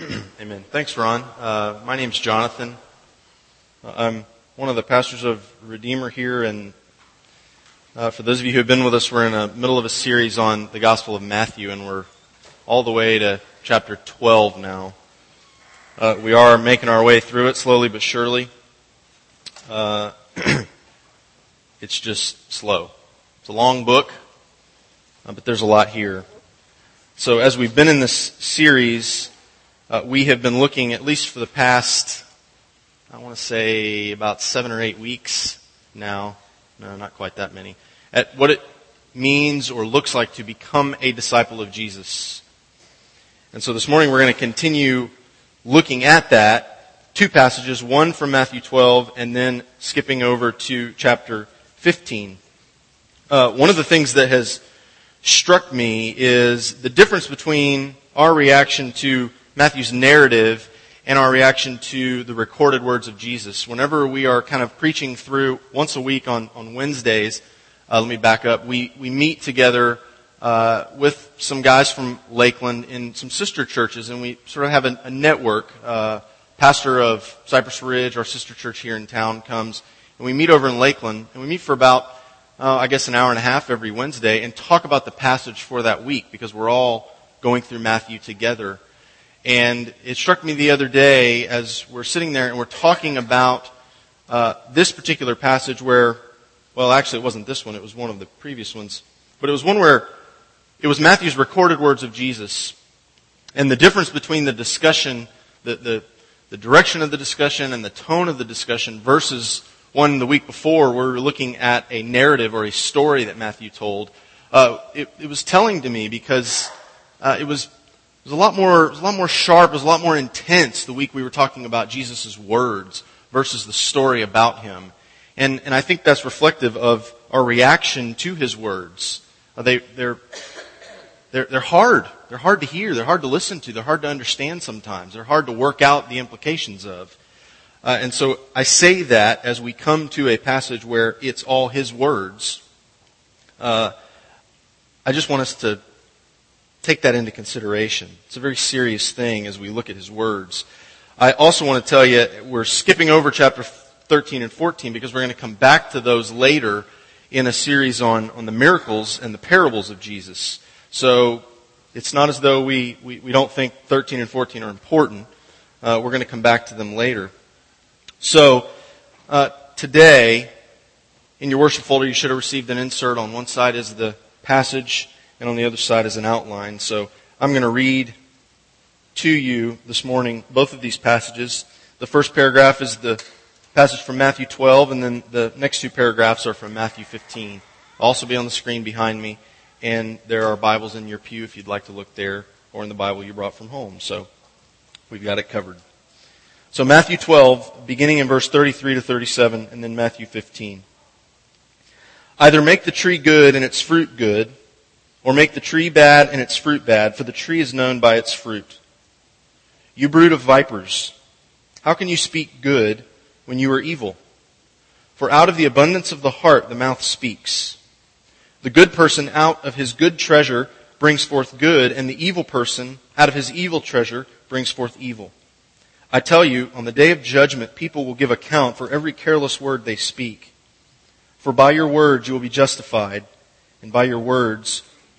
Amen. Thanks, Ron. Uh, my name's Jonathan. Uh, I'm one of the pastors of Redeemer here, and uh, for those of you who have been with us, we're in the middle of a series on the Gospel of Matthew, and we're all the way to chapter 12 now. Uh, we are making our way through it slowly but surely. Uh, it's just slow. It's a long book, uh, but there's a lot here. So as we've been in this series, uh, we have been looking, at least for the past, I want to say about seven or eight weeks now, no, not quite that many, at what it means or looks like to become a disciple of Jesus. And so this morning we're going to continue looking at that. Two passages, one from Matthew 12 and then skipping over to chapter 15. Uh, one of the things that has struck me is the difference between our reaction to Matthew's narrative and our reaction to the recorded words of Jesus. Whenever we are kind of preaching through once a week on, on Wednesdays, uh, let me back up, we, we meet together uh, with some guys from Lakeland in some sister churches, and we sort of have a, a network. Uh, pastor of Cypress Ridge, our sister church here in town, comes, and we meet over in Lakeland, and we meet for about uh, I guess, an hour and a half every Wednesday and talk about the passage for that week because we're all going through Matthew together. And it struck me the other day as we're sitting there and we're talking about uh, this particular passage where, well, actually, it wasn't this one; it was one of the previous ones, but it was one where it was Matthew's recorded words of Jesus, and the difference between the discussion, the the, the direction of the discussion, and the tone of the discussion versus one the week before, where we were looking at a narrative or a story that Matthew told. Uh, it, it, was telling to me because uh, it was was a lot more it was a lot more sharp, it was a lot more intense the week we were talking about Jesus' words versus the story about him. And and I think that's reflective of our reaction to his words. Uh, they they're they're, they're hard. They're hard to hear. They're hard to listen to. They're hard to understand sometimes. They're hard to work out the implications of. Uh, and so I say that as we come to a passage where it's all His words. Uh, I just want us to take that into consideration. It's a very serious thing as we look at His words. I also want to tell you, we're skipping over chapter 13 and 14 because we're going to come back to those later in a series on, on the miracles and the parables of Jesus. So it's not as though we, we, we don't think 13 and 14 are important. Uh, we're going to come back to them later. So, uh, today, in your worship folder, you should have received an insert. On one side is the passage, and on the other side is an outline. So, I'm going to read to you this morning both of these passages. The first paragraph is the passage from Matthew 12, and then the next two paragraphs are from Matthew 15. I'll also be on the screen behind me, and there are Bibles in your pew if you'd like to look there, or in the Bible you brought from home. So, we've got it covered. So Matthew 12, beginning in verse 33 to 37, and then Matthew 15. Either make the tree good and its fruit good, or make the tree bad and its fruit bad, for the tree is known by its fruit. You brood of vipers, how can you speak good when you are evil? For out of the abundance of the heart the mouth speaks. The good person out of his good treasure brings forth good, and the evil person out of his evil treasure brings forth evil. I tell you, on the day of judgment, people will give account for every careless word they speak. For by your words you will be justified, and by your words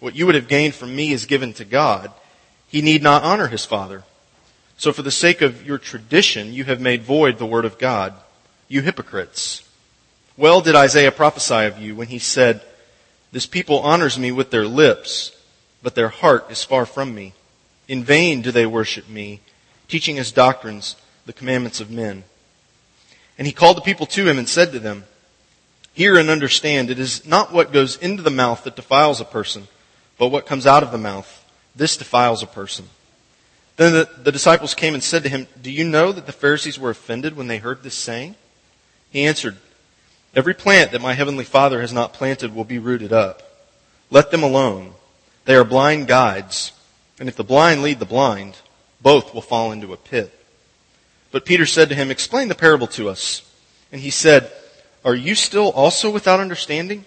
what you would have gained from me is given to God, he need not honor his father. So for the sake of your tradition, you have made void the word of God. You hypocrites. Well did Isaiah prophesy of you when he said, This people honors me with their lips, but their heart is far from me. In vain do they worship me, teaching as doctrines the commandments of men. And he called the people to him and said to them, Hear and understand, it is not what goes into the mouth that defiles a person, but what comes out of the mouth. This defiles a person. Then the, the, disciples came and said to him, Do you know that the Pharisees were offended when they heard this saying? He answered, Every plant that my heavenly Father has not planted will be rooted up. Let them alone. They are blind guides, and if the blind lead the blind, both will fall into a pit. But Peter said to him, Explain the parable to us. And he said, Are you still also without understanding?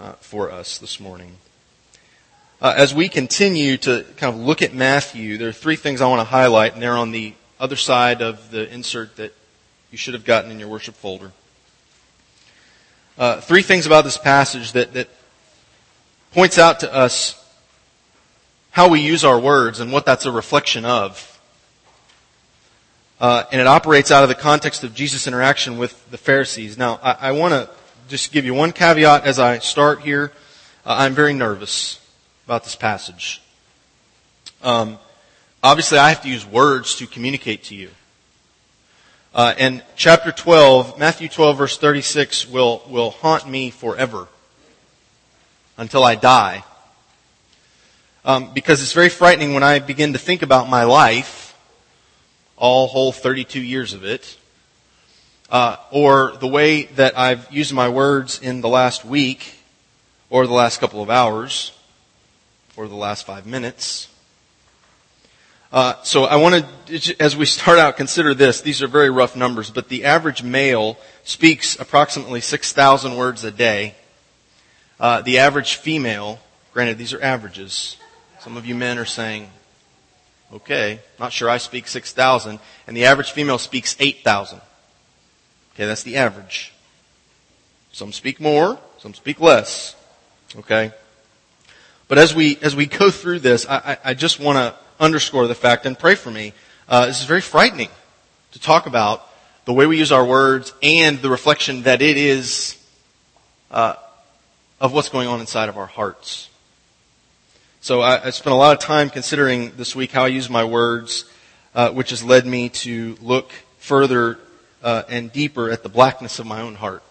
uh, for us this morning. Uh, as we continue to kind of look at Matthew, there are three things I want to highlight, and they're on the other side of the insert that you should have gotten in your worship folder. Uh, three things about this passage that, that points out to us how we use our words and what that's a reflection of. Uh, and it operates out of the context of Jesus' interaction with the Pharisees. Now, I, I want to just to give you one caveat as I start here. Uh, I'm very nervous about this passage. Um, obviously, I have to use words to communicate to you. Uh, and chapter 12, Matthew 12, verse 36, will, will haunt me forever until I die. Um, because it's very frightening when I begin to think about my life, all whole 32 years of it, uh, or the way that I've used my words in the last week, or the last couple of hours, or the last five minutes. Uh, so I want to, as we start out, consider this. These are very rough numbers, but the average male speaks approximately 6,000 words a day. Uh, the average female, granted these are averages. Some of you men are saying, okay, not sure I speak 6,000, and the average female speaks 8,000. Okay, that's the average. Some speak more, some speak less. Okay? But as we, as we go through this, I, I just want to underscore the fact and pray for me. Uh, this is very frightening to talk about the way we use our words and the reflection that it is uh, of what's going on inside of our hearts. So I, I, spent a lot of time considering this week how I use my words, uh, which has led me to look further uh, and deeper at the blackness of my own heart.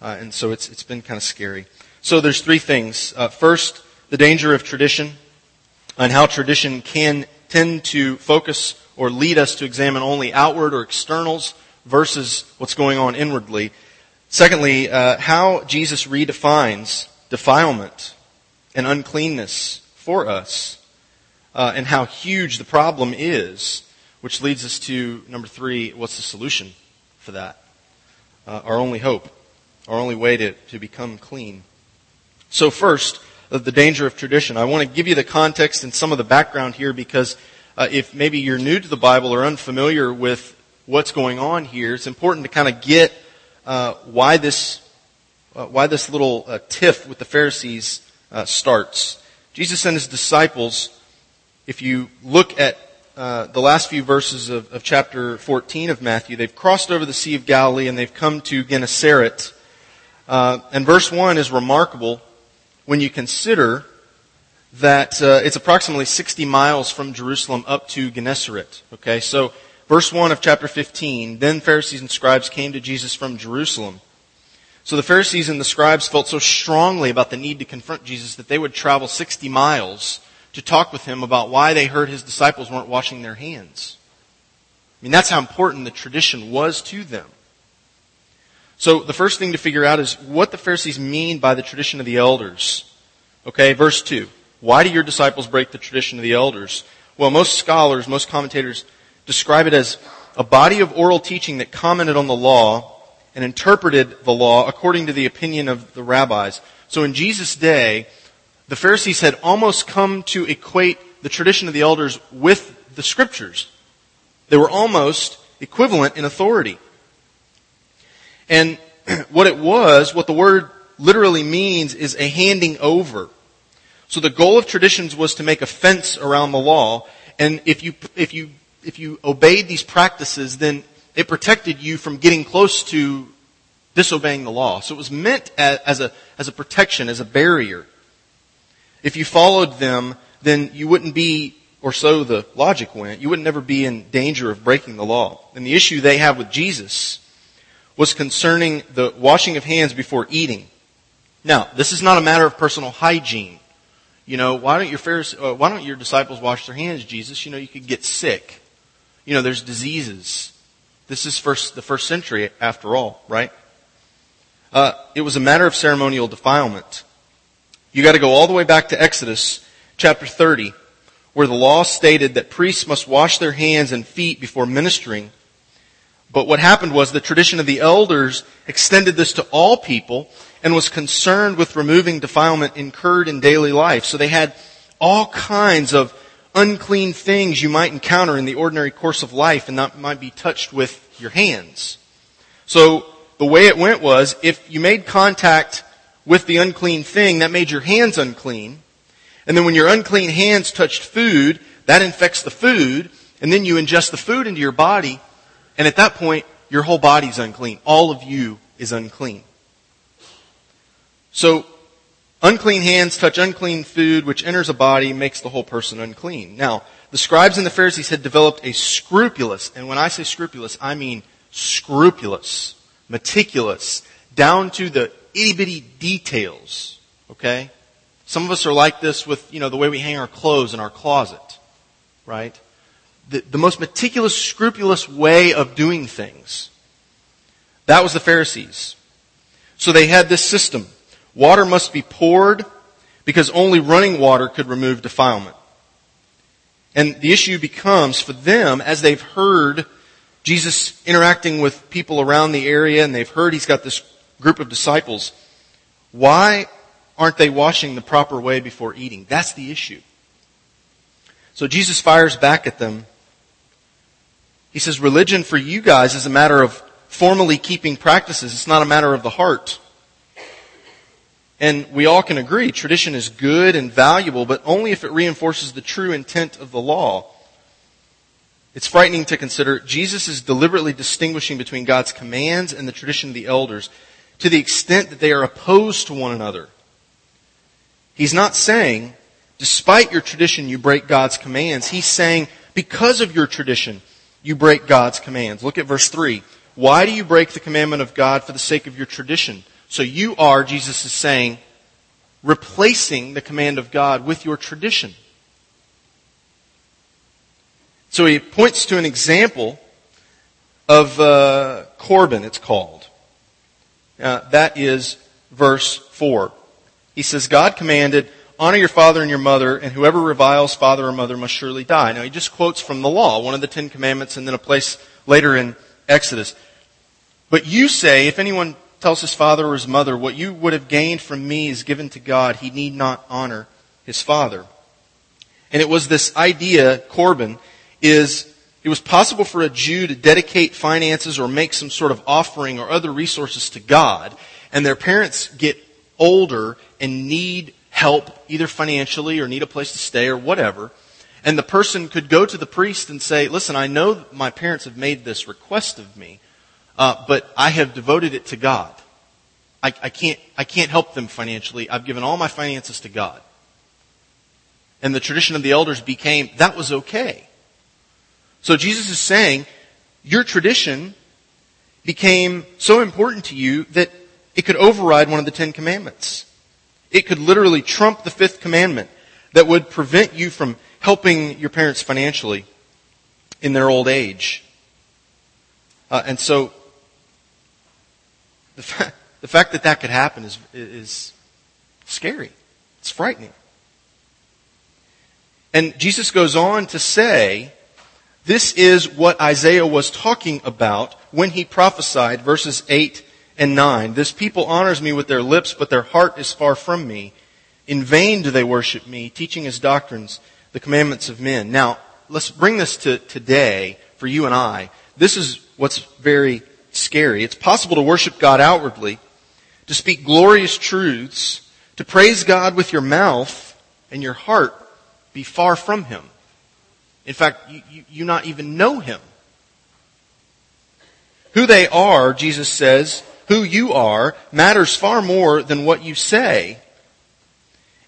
Uh, and so it's it's been kind of scary. So there's three things. Uh, first, the danger of tradition and how tradition can tend to focus or lead us to examine only outward or externals versus what's going on inwardly. Secondly, uh, how Jesus redefines defilement and uncleanness for us, uh, and how huge the problem is, which leads us to number three: what's the solution for that? Uh, our only hope, our only way to, to become clean. So first, the danger of tradition. I want to give you the context and some of the background here because uh, if maybe you're new to the Bible or unfamiliar with what's going on here, it's important to kind of get uh, why this uh, why this little uh, tiff with the Pharisees uh, starts. Jesus and his disciples, if you look at uh, the last few verses of, of, chapter 14 of Matthew, they've crossed over the Sea of Galilee and they've come to Gennesaret. and verse 1 is remarkable when you consider that uh, it's approximately 60 miles from Jerusalem up to Gennesaret. Okay, so verse 1 of chapter 15, then Pharisees and scribes came to Jesus from Jerusalem. So the Pharisees and the scribes felt so strongly about the need to confront Jesus that they would travel 60 miles to talk with him about why they heard his disciples weren't washing their hands. I mean, that's how important the tradition was to them. So the first thing to figure out is what the Pharisees mean by the tradition of the elders. Okay, verse 2. Why do your disciples break the tradition of the elders? Well, most scholars, most commentators describe it as a body of oral teaching that commented on the law and interpreted the law according to the opinion of the rabbis. So in Jesus' day, the Pharisees had almost come to equate the tradition of the elders with the scriptures. They were almost equivalent in authority. And what it was, what the word literally means is a handing over. So the goal of traditions was to make a fence around the law, And if you, if you, if you obeyed these practices, then it protected you from getting close to disobeying the law. So it was meant as a, as a protection, as a barrier. If you followed them, then you wouldn't be, or so the logic went, you wouldn't never be in danger of breaking the law. And the issue they have with Jesus was concerning the washing of hands before eating. Now, this is not a matter of personal hygiene. You know, why don't your Pharisees, uh, why don't your disciples wash their hands, Jesus? You know, you could get sick. You know, there's diseases. This is first, the first century after all, right? Uh, it was a matter of ceremonial defilement. You got to go all the way back to Exodus chapter 30, where the law stated that priests must wash their hands and feet before ministering. But what happened was the tradition of the elders extended this to all people and was concerned with removing defilement incurred in daily life. So they had all kinds of unclean things you might encounter in the ordinary course of life and that might be touched with your hands. So the way it went was if you made contact with the unclean thing, that made your hands unclean. And then when your unclean hands touched food, that infects the food, and then you ingest the food into your body, and at that point, your whole body's unclean. All of you is unclean. So, unclean hands touch unclean food, which enters a body, makes the whole person unclean. Now, the scribes and the Pharisees had developed a scrupulous, and when I say scrupulous, I mean scrupulous, meticulous, down to the itty bitty details. Okay? Some of us are like this with, you know, the way we hang our clothes in our closet. Right? The, the most meticulous, scrupulous way of doing things. That was the Pharisees. So they had this system. Water must be poured because only running water could remove defilement. And the issue becomes for them, as they've heard Jesus interacting with people around the area and they've heard he's got this group of disciples, why aren't they washing the proper way before eating? That's the issue. So Jesus fires back at them. He says, religion for you guys is a matter of formally keeping practices. It's not a matter of the heart. And we all can agree tradition is good and valuable, but only if it reinforces the true intent of the law. It's frightening to consider Jesus is deliberately distinguishing between God's commands and the tradition of the elders to the extent that they are opposed to one another. He's not saying, despite your tradition, you break God's commands. He's saying, because of your tradition, you break God's commands. Look at verse 3. Why do you break the commandment of God for the sake of your tradition? So you are, Jesus is saying, replacing the command of God with your tradition. So he points to an example of uh, Corban, it's called. Uh, that is verse 4. He says, God commanded, honor your father and your mother, and whoever reviles father or mother must surely die. Now he just quotes from the law, one of the Ten Commandments, and then a place later in Exodus. But you say, if anyone tells his father or his mother, what you would have gained from me is given to God, he need not honor his father. And it was this idea, Corban, is it was possible for a Jew to dedicate finances or make some sort of offering or other resources to God, and their parents get older and need help, either financially or need a place to stay or whatever, and the person could go to the priest and say, listen, I know my parents have made this request of me, uh, but I have devoted it to God. I, I, can't, I can't help them financially. I've given all my finances to God. And the tradition of the elders became, that was okay. So Jesus is saying, your tradition became so important to you that it could override one of the Ten Commandments. It could literally trump the fifth commandment that would prevent you from helping your parents financially in their old age. Uh, and so, the, fa- the fact that that could happen is, is scary. It's frightening. And Jesus goes on to say this is what Isaiah was talking about when he prophesied verses 8 and 9. This people honors me with their lips, but their heart is far from me. In vain do they worship me, teaching as doctrines the commandments of men. Now, let's bring this to today for you and I. This is what's very scary. It's possible to worship God outwardly, to speak glorious truths, to praise God with your mouth and your heart be far from Him. In fact, you, you, you not even know him. Who they are, Jesus says, who you are, matters far more than what you say.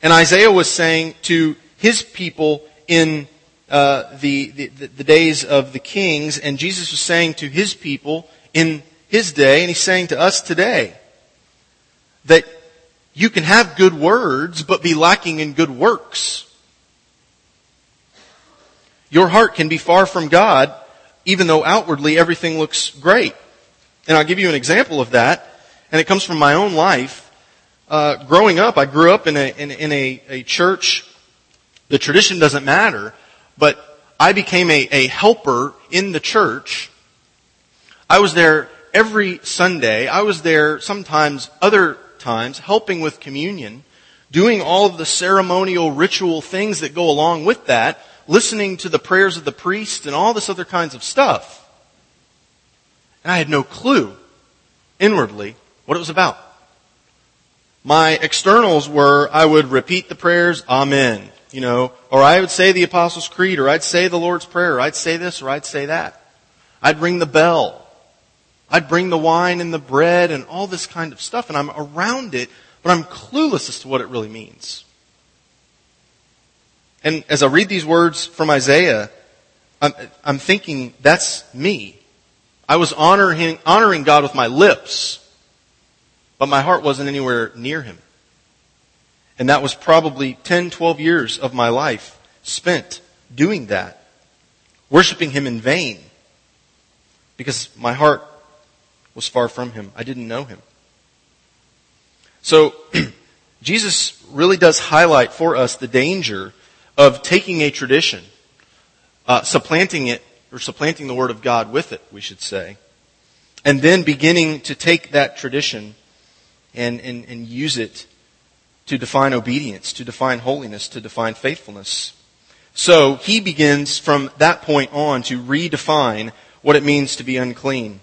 And Isaiah was saying to his people in uh, the, the, the days of the kings, and Jesus was saying to his people in his day, and he's saying to us today, that you can have good words, but be lacking in good works. Your heart can be far from God, even though outwardly everything looks great. And I'll give you an example of that, and it comes from my own life. Uh, growing up, I grew up in a in, in a, a church. The tradition doesn't matter, but I became a, a helper in the church. I was there every Sunday. I was there sometimes other times helping with communion, doing all of the ceremonial ritual things that go along with that, listening to the prayers of the priest and all this other kinds of stuff. And I had no clue inwardly what it was about. My externals were I would repeat the prayers, Amen, you know, or I would say the Apostles' Creed, or I'd say the Lord's Prayer, or I'd say this, or I'd say that. I'd ring the bell. I'd bring the wine and the bread and all this kind of stuff, and I'm around it, but I'm clueless as to what it really means. And as I read these words from Isaiah, I'm, I'm thinking, that's me. I was honoring, honoring God with my lips, but my heart wasn't anywhere near Him. And that was probably 10, 12 years of my life spent doing that, worshiping Him in vain, because my heart was far from him. I didn't know him. So, Jesus really does highlight for us the danger of taking a tradition, uh, supplanting it, or supplanting the Word of God with it, we should say, and then beginning to take that tradition and, and, and use it to define obedience, to define holiness, to define faithfulness. So he begins from that point on to redefine what it means to be unclean.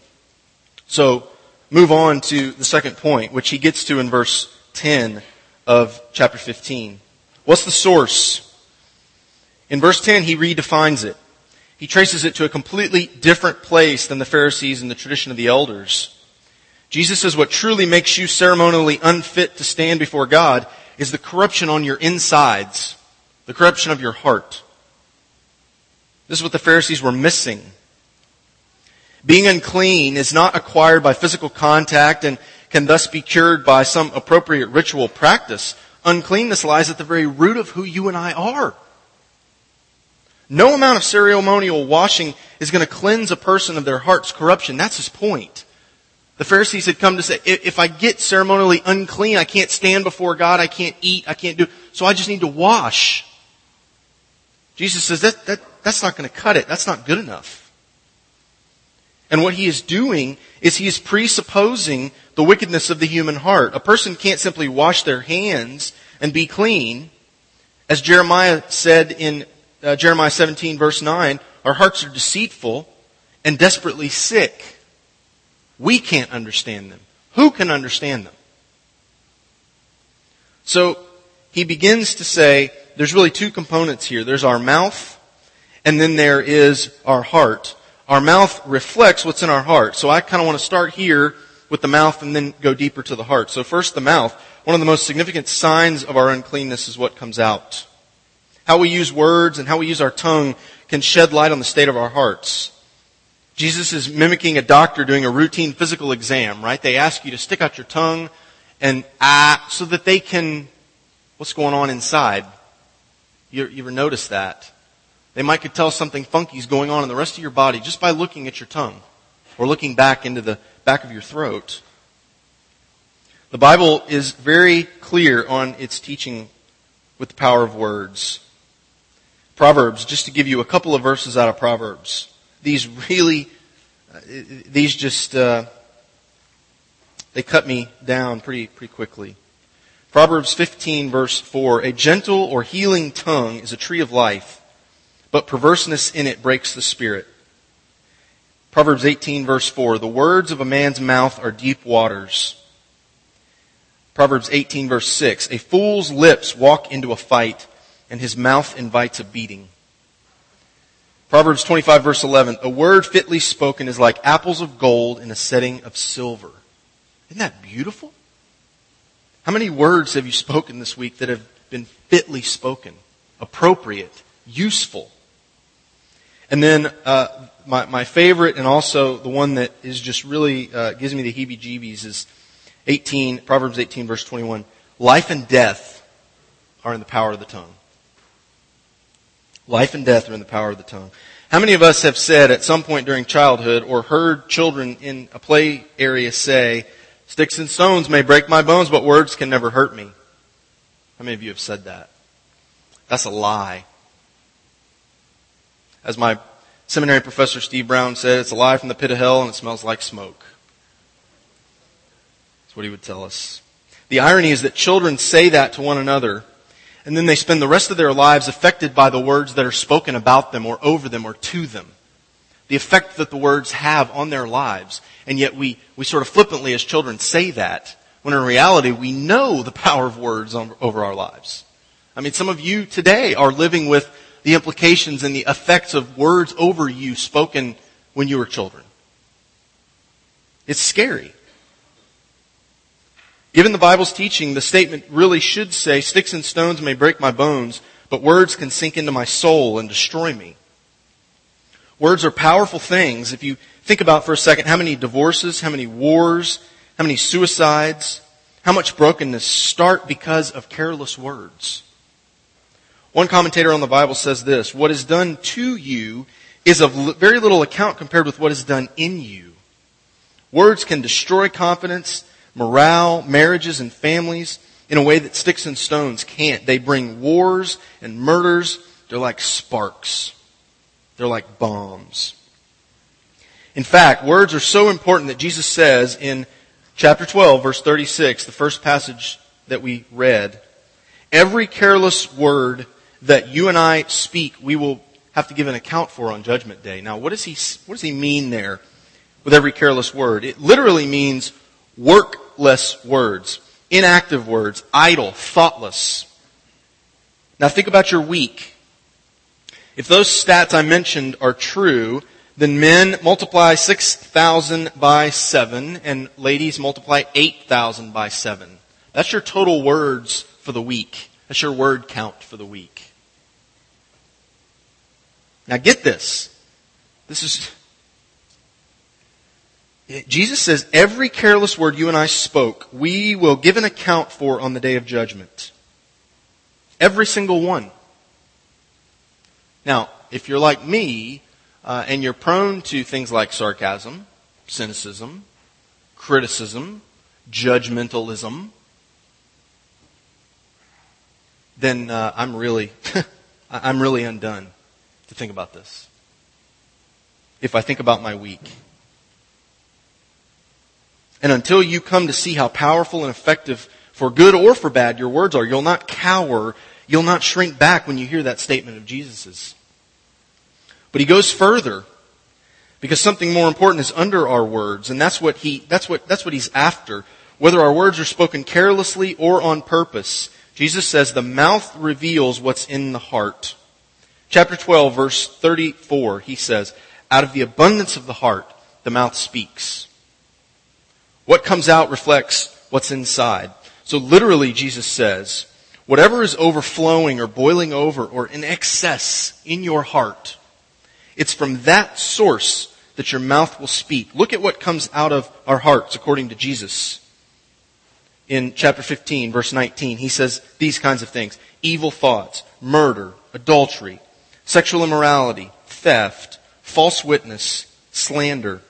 So, move on to the second point, which he gets to in verse 10 of chapter 15. What's the source? In verse 10, he redefines it. He traces it to a completely different place than the Pharisees and the tradition of the elders. Jesus says what truly makes you ceremonially unfit to stand before God is the corruption on your insides, the corruption of your heart. This is what the Pharisees were missing. Being unclean is not acquired by physical contact and can thus be cured by some appropriate ritual practice. Uncleanness lies at the very root of who you and I are. No amount of ceremonial washing is going to cleanse a person of their heart's corruption. That's his point. The Pharisees had come to say, if I get ceremonially unclean, I can't stand before God, I can't eat, I can't do, so I just need to wash. Jesus says that, that, that's not going to cut it. That's not good enough. And what he is doing is he is presupposing the wickedness of the human heart. A person can't simply wash their hands and be clean. As Jeremiah said in uh, Jeremiah 17 verse 9, our hearts are deceitful and desperately sick. We can't understand them. Who can understand them? So he begins to say there's really two components here. There's our mouth and then there is our heart our mouth reflects what's in our heart. So I kind of want to start here with the mouth and then go deeper to the heart. So first the mouth. One of the most significant signs of our uncleanness is what comes out. How we use words and how we use our tongue can shed light on the state of our hearts. Jesus is mimicking a doctor doing a routine physical exam, right? They ask you to stick out your tongue and ah, so that they can, what's going on inside? You, ever notice that? They might could tell something funky is going on in the rest of your body just by looking at your tongue or looking back into the back of your throat. The Bible is very clear on its teaching with the power of words. Proverbs, just to give you a couple of verses out of Proverbs. These really, uh, these just, uh, they cut me down pretty, pretty quickly. Proverbs 15 verse 4, a gentle or healing tongue is a tree of life but perverseness in it breaks the spirit. Proverbs 18 verse 4, the words of a man's mouth are deep waters. Proverbs 18 verse 6, a fool's lips walk into a fight and his mouth invites a beating. Proverbs 25 verse 11, a word fitly spoken is like apples of gold in a setting of silver. Isn't that beautiful? How many words have you spoken this week that have been fitly spoken, appropriate, useful? And then uh, my, my favorite and also the one that is just really uh, gives me the heebie-jeebies is 18 Proverbs 18 verse 21. Life and death are in the power of the tongue. Life and death are in the power of the tongue. How many of us have said at some point during childhood or heard children in a play area say, sticks and stones may break my bones, but words can never hurt me? How many of you have said that? That's a lie. As my seminary professor Steve Brown said, it's a lie from the pit of hell and it smells like smoke. That's what he would tell us. The irony is that children say that to one another and then they spend the rest of their lives affected by the words that are spoken about them or over them or to them. The effect that the words have on their lives. And yet we, we sort of flippantly as children say that, when in reality we know the power of words on, over our lives. I mean, some of you today are living with the implications and the effects of words over you spoken when you were children. It's scary. Given the Bible's teaching, the statement really should say, sticks and stones may break my bones, but words can sink into my soul and destroy me. Words are powerful things. If you think about for a second how many divorces, how many wars, how many suicides, how much brokenness start because of careless words. One commentator on the Bible says this, what is done to you is of very little account compared with what is done in you. Words can destroy confidence, morale, marriages, and families in a way that sticks and stones can't. They bring wars and murders. They're like sparks. They're like bombs. In fact, words are so important that Jesus says in chapter 12, verse 36, the first passage that we read, every careless word that you and I speak, we will have to give an account for on judgment day. Now, what does he, what does he mean there with every careless word? It literally means words, inactive words, idle, thoughtless. Now think about your week. If those stats I mentioned are true, then men multiply 6,000 by 7 and ladies multiply 8,000 by 7. That's your total words for the week. That's your word count for the week. Now get this. This is, Jesus says every careless word you and I spoke, we will give an account for on the day of judgment. Every single one. Now, if you're like me, uh, and you're prone to things like sarcasm, cynicism, criticism, judgmentalism, then uh, I'm really, I'm really undone to think about this. If I think about my week. And until you come to see how powerful and effective for good or for bad your words are, you'll not cower, you'll not shrink back when you hear that statement of Jesus's. But he goes further because something more important is under our words and that's what he that's what that's what he's after. Whether our words are spoken carelessly or on purpose, Jesus says the mouth reveals what's in the heart. Chapter 12 verse 34, he says, out of the abundance of the heart, the mouth speaks. What comes out reflects what's inside. So literally Jesus says, whatever is overflowing or boiling over or in excess in your heart, it's from that source that your mouth will speak. Look at what comes out of our hearts according to Jesus. In chapter 15 verse 19, he says these kinds of things. Evil thoughts, murder, adultery, sexual immorality, theft, false witness, slander,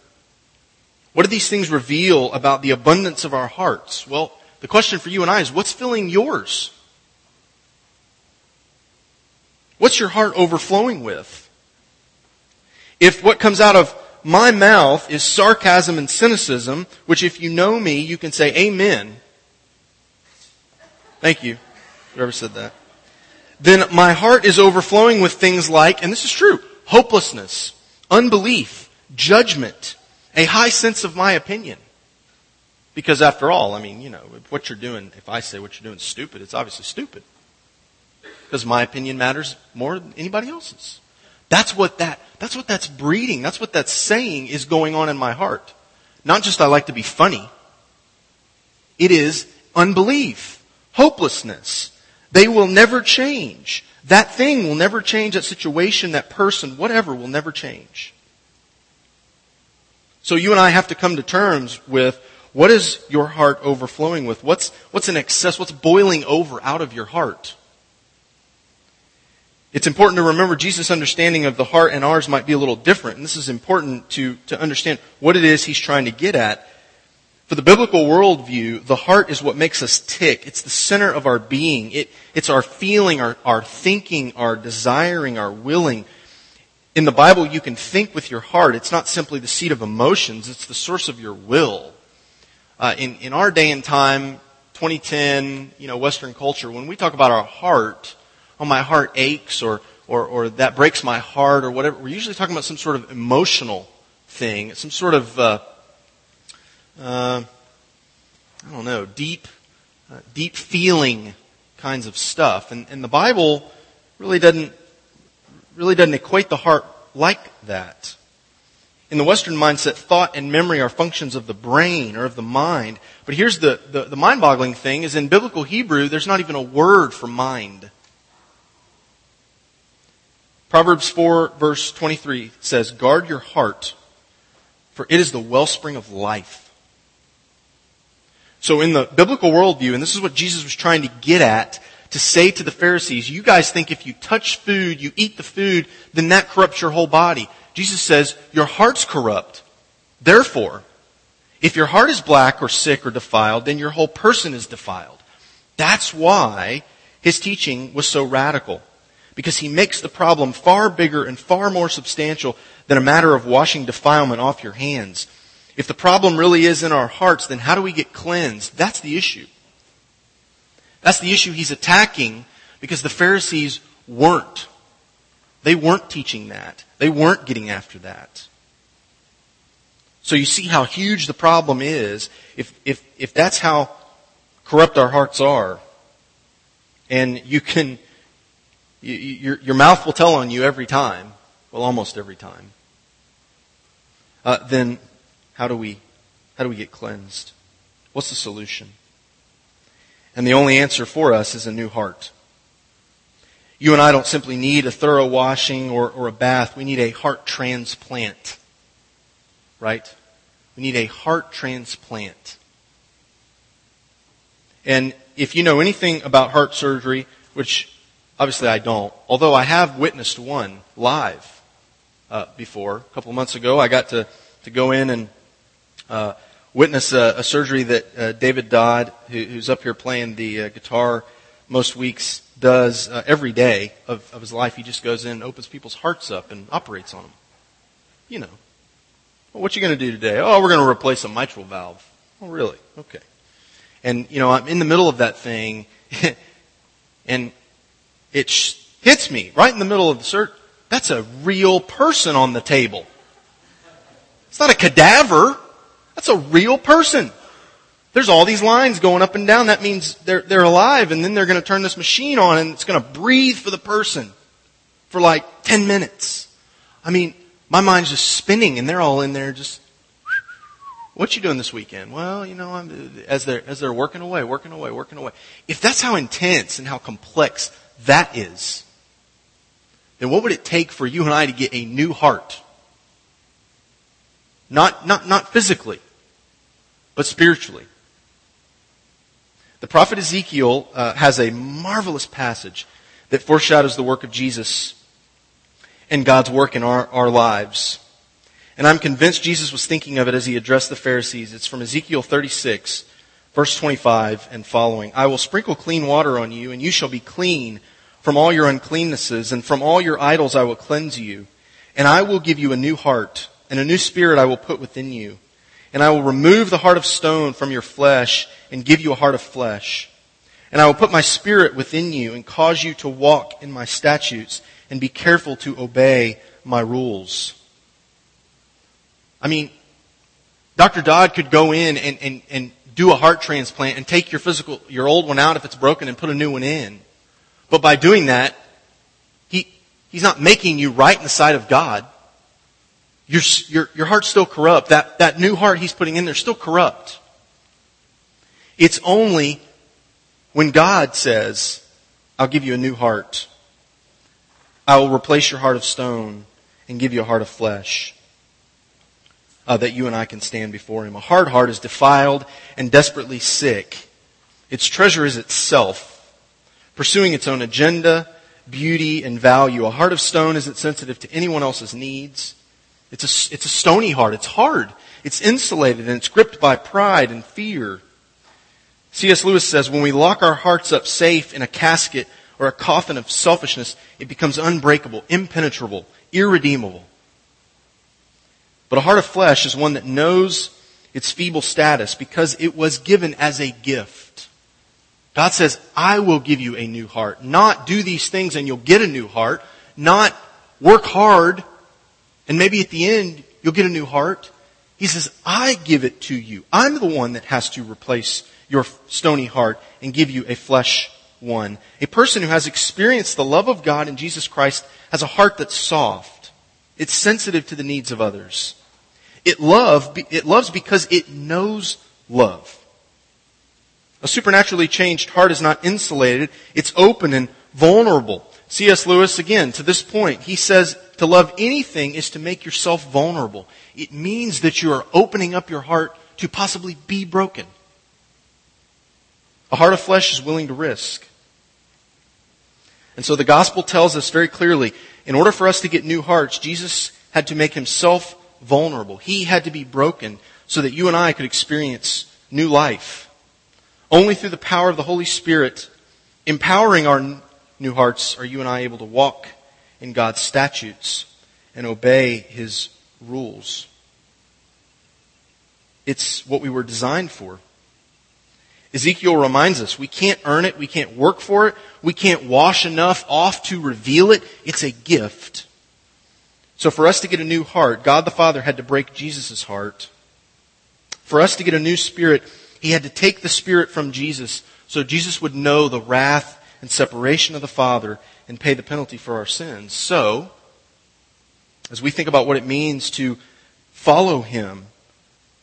what do these things reveal about the abundance of our hearts? Well, the question for you and I is what's filling yours? What's your heart overflowing with? If what comes out of my mouth is sarcasm and cynicism, which if you know me, you can say amen. Thank you. Whoever said that. Then my heart is overflowing with things like, and this is true, hopelessness, unbelief, judgment, a high sense of my opinion. Because after all, I mean, you know, what you're doing, if I say what you're doing is stupid, it's obviously stupid. Because my opinion matters more than anybody else's. That's what that, That's what that's breeding. That's what that's saying is going on in my heart. Not just I like to be funny. It is unbelief, hopelessness. They will never change. That thing will never change. That situation, that person, whatever will never change. So you and I have to come to terms with what is your heart overflowing with? What's, what's in excess? What's boiling over out of your heart? It's important to remember Jesus' understanding of the heart and ours might be a little different. And this is important to, to understand what it is he's trying to get at. For the biblical worldview, the heart is what makes us tick. It's the center of our being. It, it's our feeling, our, our thinking, our desiring, our willing. In the Bible, you can think with your heart. It's not simply the seat of emotions. It's the source of your will. Uh, in, in our day and time, 2010, you know, Western culture, when we talk about our heart, oh, my heart aches or, or, or that breaks my heart or whatever, we're usually talking about some sort of emotional thing, some sort of, uh, uh, I don't know, deep, uh, deep feeling kinds of stuff. And, and the Bible really doesn't, really doesn't equate the heart like that. In the Western mindset, thought and memory are functions of the brain or of the mind. But here's the, the, the mind-boggling thing is in biblical Hebrew, there's not even a word for mind. Proverbs 4 verse 23 says, guard your heart, for it is the wellspring of life. So in the biblical worldview, and this is what Jesus was trying to get at, to say to the Pharisees, you guys think if you touch food, you eat the food, then that corrupts your whole body. Jesus says, your heart's corrupt. Therefore, if your heart is black or sick or defiled, then your whole person is defiled. That's why his teaching was so radical because he makes the problem far bigger and far more substantial than a matter of washing defilement off your hands. If the problem really is in our hearts, then how do we get cleansed? That's the issue. That's the issue he's attacking because the Pharisees weren't. They weren't teaching that. They weren't getting after that. So you see how huge the problem is if, if, if that's how corrupt our hearts are. And you can, you, your, your mouth will tell on you every time, well, almost every time. Uh, then how do we how do we get cleansed? What's the solution? And the only answer for us is a new heart. You and I don't simply need a thorough washing or, or a bath. We need a heart transplant. Right? We need a heart transplant. And if you know anything about heart surgery, which Obviously, I don't. Although I have witnessed one live uh, before. A couple of months ago, I got to, to go in and uh, witness a, a, surgery that uh, David Dodd, who, who's up here playing the uh, guitar most weeks, does uh, every day of, of his life. He just goes in and opens people's hearts up and operates on them. You know. Well, what you going to do today? Oh, we're going to replace a mitral valve. Oh, really? Okay. And, you know, I'm in the middle of that thing, and it hits me right in the middle of the search. That's a real person on the table. It's not a cadaver. That's a real person. There's all these lines going up and down. That means they're, they're alive and then they're going to turn this machine on and it's going to breathe for the person for like 10 minutes. I mean, my mind's just spinning and they're all in there just, what you doing this weekend? Well, you know, I'm, as they're, as they're working away, working away, working away. If that's how intense and how complex that is, then what would it take for you and I to get a new heart? Not, not, not physically, but spiritually. The prophet Ezekiel uh, has a marvelous passage that foreshadows the work of Jesus and God's work in our, our lives. And I'm convinced Jesus was thinking of it as he addressed the Pharisees. It's from Ezekiel 36, verse 25 and following. I will sprinkle clean water on you, and you shall be clean from all your uncleannesses, and from all your idols I will cleanse you. And I will give you a new heart, and a new spirit I will put within you. And I will remove the heart of stone from your flesh, and give you a heart of flesh. And I will put my spirit within you, and cause you to walk in my statutes, and be careful to obey my rules. I mean, Dr. Dodd could go in and, and, and do a heart transplant and take your physical, your old one out if it's broken and put a new one in. But by doing that, he, he's not making you right in the sight of God. Your, your, your heart's still corrupt. That, that new heart he's putting in there is still corrupt. It's only when God says, I'll give you a new heart. I will replace your heart of stone and give you a heart of flesh. Uh, that you and I can stand before Him. A hard heart is defiled and desperately sick. Its treasure is itself, pursuing its own agenda, beauty, and value. A heart of stone isn't sensitive to anyone else's needs. It's a, it's a stony heart. It's hard. It's insulated and it's gripped by pride and fear. C.S. Lewis says, when we lock our hearts up safe in a casket or a coffin of selfishness, it becomes unbreakable, impenetrable, irredeemable. But a heart of flesh is one that knows its feeble status because it was given as a gift. God says, I will give you a new heart. Not do these things and you'll get a new heart. Not work hard and maybe at the end you'll get a new heart. He says, I give it to you. I'm the one that has to replace your stony heart and give you a flesh one. A person who has experienced the love of God in Jesus Christ has a heart that's soft. It's sensitive to the needs of others. It love, it loves because it knows love. A supernaturally changed heart is not insulated. It's open and vulnerable. C.S. Lewis, again, to this point, he says to love anything is to make yourself vulnerable. It means that you are opening up your heart to possibly be broken. A heart of flesh is willing to risk. And so the gospel tells us very clearly, in order for us to get new hearts, Jesus had to make himself vulnerable. He had to be broken so that you and I could experience new life. Only through the power of the Holy Spirit empowering our new hearts are you and I able to walk in God's statutes and obey His rules. It's what we were designed for. Ezekiel reminds us we can't earn it, we can't work for it, we can't wash enough off to reveal it. It's a gift. So for us to get a new heart, God the Father had to break Jesus' heart. For us to get a new spirit, He had to take the spirit from Jesus so Jesus would know the wrath and separation of the Father and pay the penalty for our sins. So, as we think about what it means to follow Him,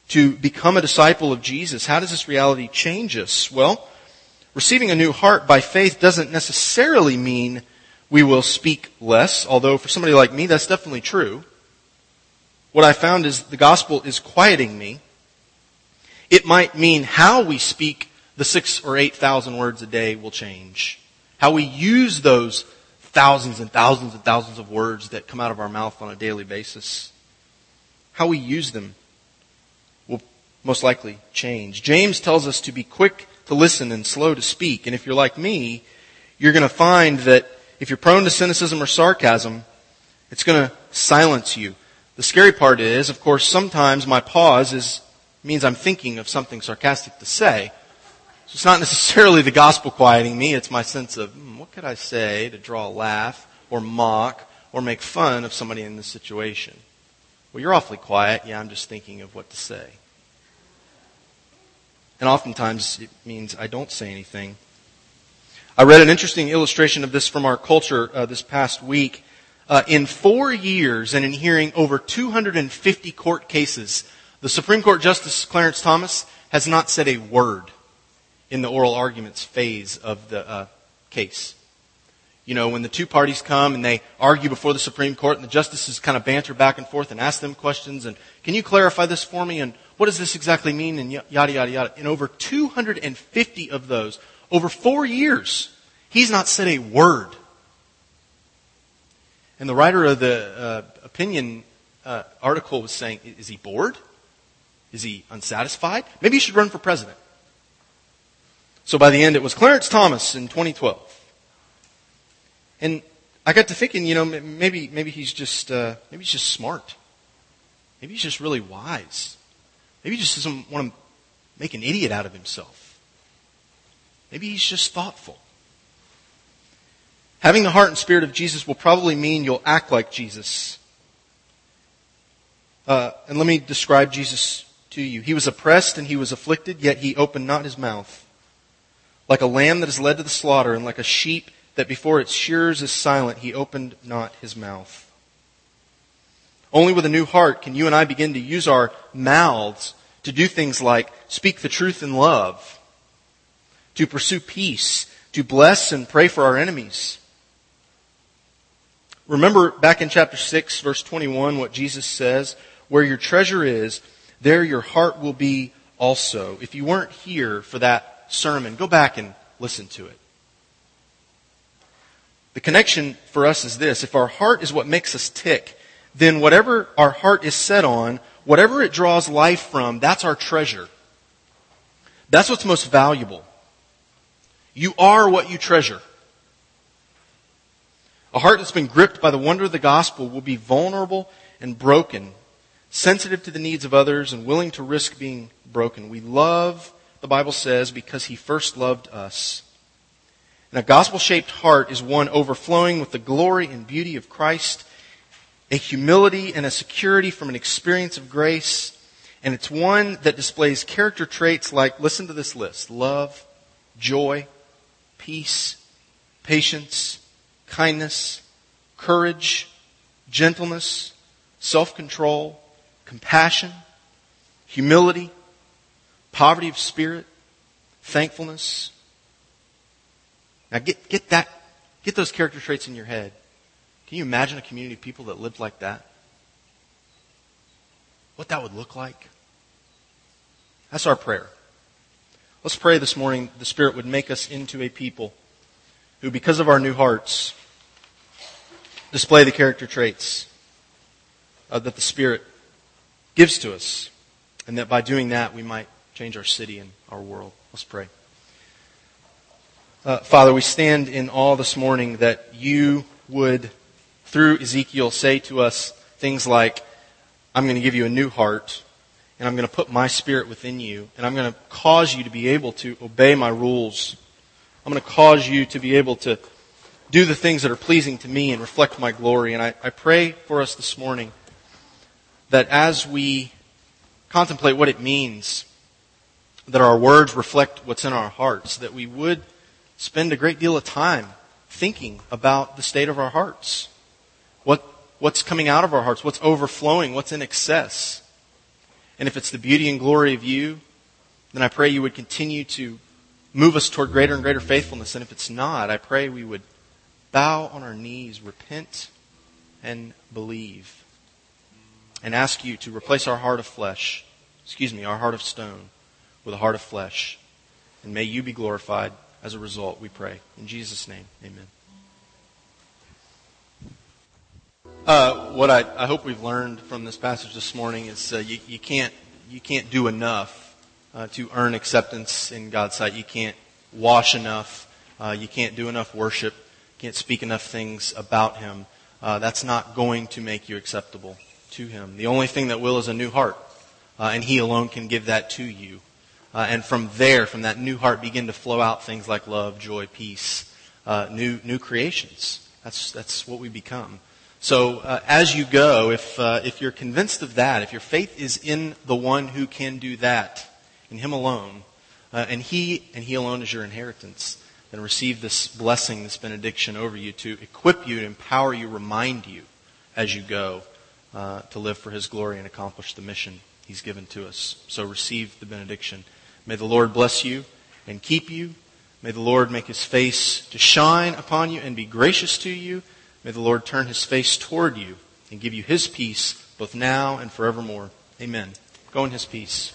to become a disciple of Jesus, how does this reality change us? Well, receiving a new heart by faith doesn't necessarily mean we will speak less, although for somebody like me, that's definitely true. What I found is the gospel is quieting me. It might mean how we speak the six or eight thousand words a day will change. How we use those thousands and thousands and thousands of words that come out of our mouth on a daily basis. How we use them will most likely change. James tells us to be quick to listen and slow to speak. And if you're like me, you're going to find that if you're prone to cynicism or sarcasm, it's going to silence you. The scary part is, of course, sometimes my pause is, means I'm thinking of something sarcastic to say. So it's not necessarily the gospel quieting me, it's my sense of, hmm, what could I say to draw a laugh or mock or make fun of somebody in this situation? Well, you're awfully quiet. Yeah, I'm just thinking of what to say. And oftentimes it means I don't say anything. I read an interesting illustration of this from our culture uh, this past week. Uh, in four years and in hearing over 250 court cases, the Supreme Court Justice Clarence Thomas has not said a word in the oral arguments phase of the uh, case. You know, when the two parties come and they argue before the Supreme Court and the justices kind of banter back and forth and ask them questions and, can you clarify this for me? And what does this exactly mean? And yada, yada, yada. In over 250 of those, over four years, he's not said a word. And the writer of the uh, opinion uh, article was saying, is he bored? Is he unsatisfied? Maybe he should run for president. So by the end, it was Clarence Thomas in 2012. And I got to thinking, you know, maybe maybe he's just uh, maybe he's just smart. Maybe he's just really wise. Maybe he just doesn't want to make an idiot out of himself. Maybe he's just thoughtful. Having the heart and spirit of Jesus will probably mean you'll act like Jesus. Uh, and let me describe Jesus to you. He was oppressed and he was afflicted, yet he opened not his mouth. Like a lamb that is led to the slaughter, and like a sheep that before its shearers is silent, he opened not his mouth. Only with a new heart can you and I begin to use our mouths to do things like speak the truth in love, to pursue peace, to bless and pray for our enemies. Remember back in chapter 6 verse 21 what Jesus says, where your treasure is, there your heart will be also. If you weren't here for that sermon, go back and listen to it. The connection for us is this. If our heart is what makes us tick, then whatever our heart is set on, whatever it draws life from, that's our treasure. That's what's most valuable. You are what you treasure. A heart that's been gripped by the wonder of the gospel will be vulnerable and broken, sensitive to the needs of others and willing to risk being broken. We love, the Bible says, because he first loved us. And a gospel shaped heart is one overflowing with the glory and beauty of Christ, a humility and a security from an experience of grace, and it's one that displays character traits like, listen to this list, love, joy, peace, patience, kindness, courage, gentleness, self-control, compassion, humility, poverty of spirit, thankfulness, now get, get that, get those character traits in your head. Can you imagine a community of people that lived like that? What that would look like? That's our prayer. Let's pray this morning the Spirit would make us into a people who, because of our new hearts, display the character traits uh, that the Spirit gives to us, and that by doing that we might change our city and our world. Let's pray. Uh, Father, we stand in awe this morning that you would, through Ezekiel, say to us things like, I'm going to give you a new heart, and I'm going to put my spirit within you, and I'm going to cause you to be able to obey my rules. I'm going to cause you to be able to do the things that are pleasing to me and reflect my glory. And I, I pray for us this morning that as we contemplate what it means that our words reflect what's in our hearts, that we would spend a great deal of time thinking about the state of our hearts. What, what's coming out of our hearts? What's overflowing? What's in excess? And if it's the beauty and glory of you, then I pray you would continue to move us toward greater and greater faithfulness. And if it's not, I pray we would bow on our knees, repent, and believe. And ask you to replace our heart of flesh, excuse me, our heart of stone, with a heart of flesh. And may you be glorified as a result, we pray. In Jesus' name, amen. Uh, what I, I, hope we've learned from this passage this morning is uh, you, you, can't, you can't do enough uh, to earn acceptance in God's sight. You can't wash enough. Uh, you can't do enough worship. You can't speak enough things about Him. Uh, that's not going to make you acceptable to Him. The only thing that will is a new heart. Uh, and He alone can give that to you. Uh, and from there, from that new heart, begin to flow out things like love, joy, peace, uh, new new creations. That's that's what we become. So uh, as you go, if uh, if you're convinced of that, if your faith is in the one who can do that, in Him alone, uh, and He and He alone is your inheritance, then receive this blessing, this benediction over you to equip you, to empower you, remind you as you go uh, to live for His glory and accomplish the mission He's given to us. So receive the benediction. May the Lord bless you and keep you. May the Lord make his face to shine upon you and be gracious to you. May the Lord turn his face toward you and give you his peace both now and forevermore. Amen. Go in his peace.